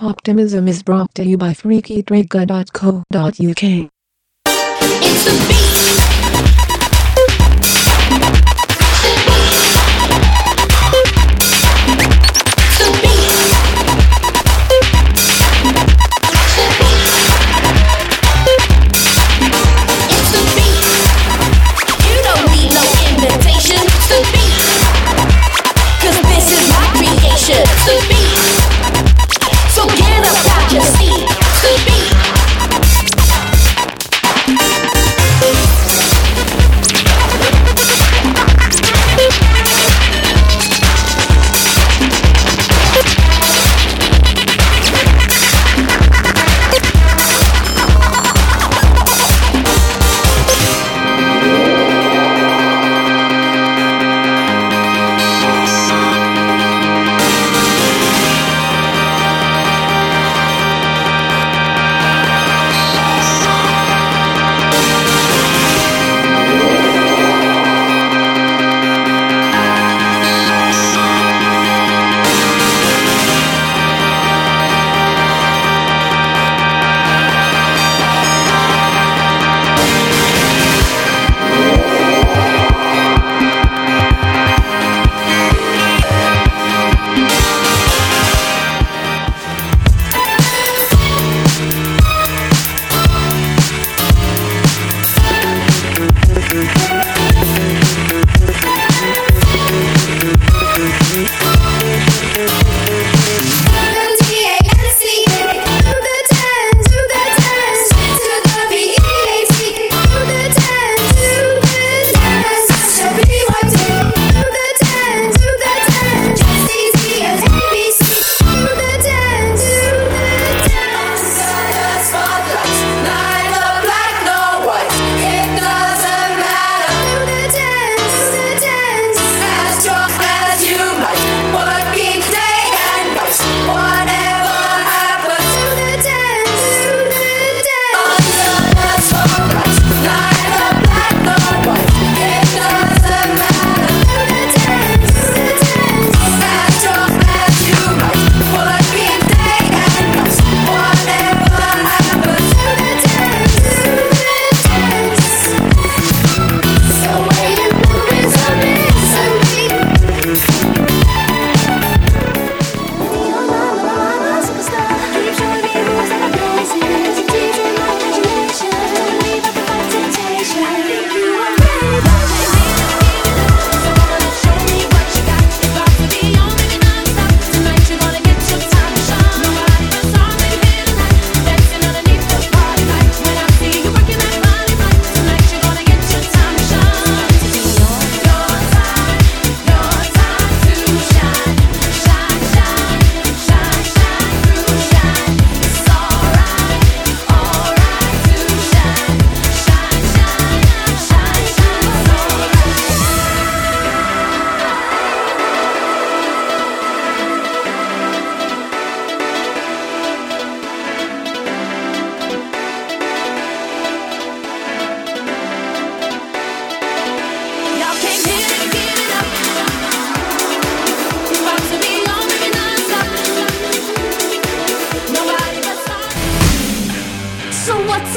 Poptimism is brought to you by FreakyTracker.co.uk. It's the beat.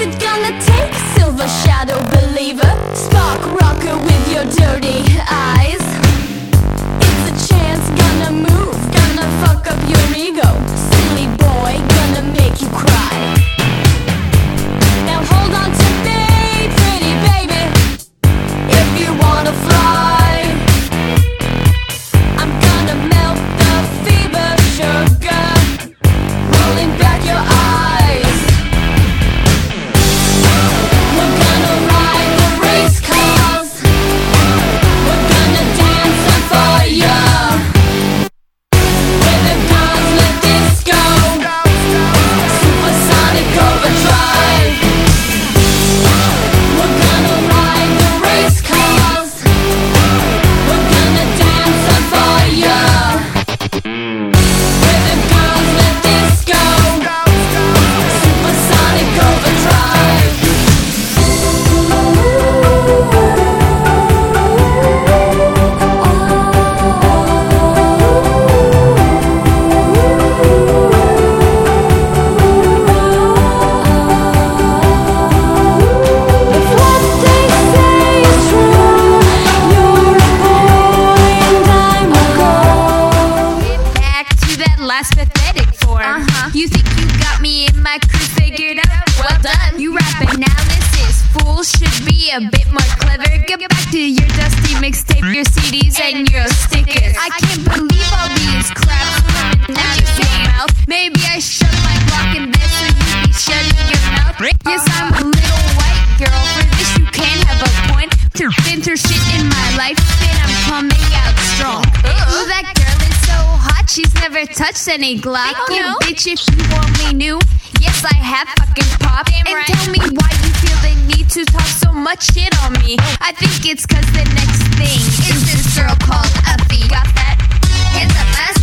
it gonna take, silver shadow believer? Spark rocker with your dirty eyes huh. You think you got me in my crew figured out? Well done. You rap analysis, fool should be a bit more clever. Get back to your dusty mixtape, your CDs and your stickers. I can't believe all these craps coming out of your mouth. Maybe I shut my block in bed so you be shutting your mouth. Yes, I'm a little white girl. For this, you can have a point. Been through shit in my life, and I'm coming out strong. Ooh, that girl is so hot, she's never touched any Glock. Oh, bitch, if you want me new, yes, I have fucking pop. and tell me why you feel the need to talk so much shit on me. I think it's cause the next thing is this girl called Uffie. Got that? It's the best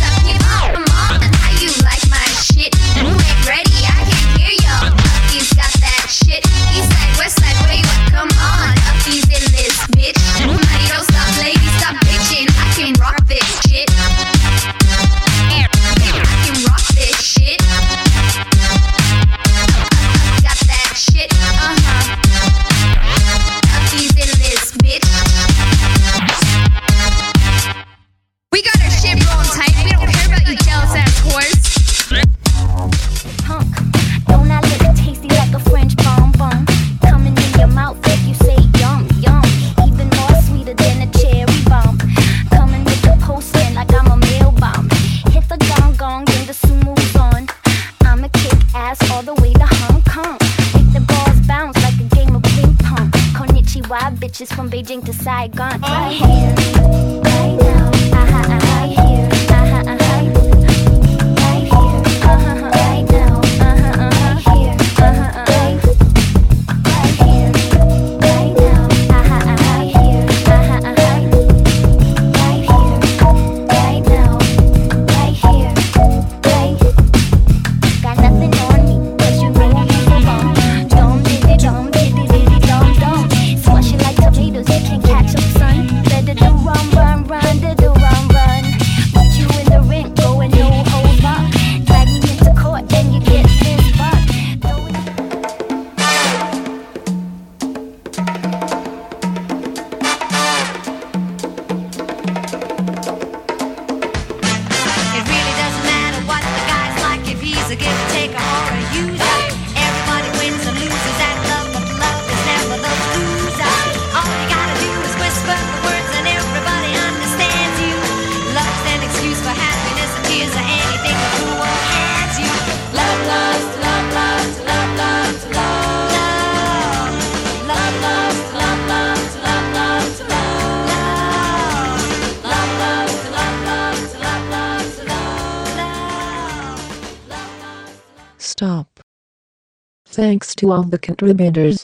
Bitches from Beijing to Saigon. Oh. Right Stop. Thanks to all the contributors.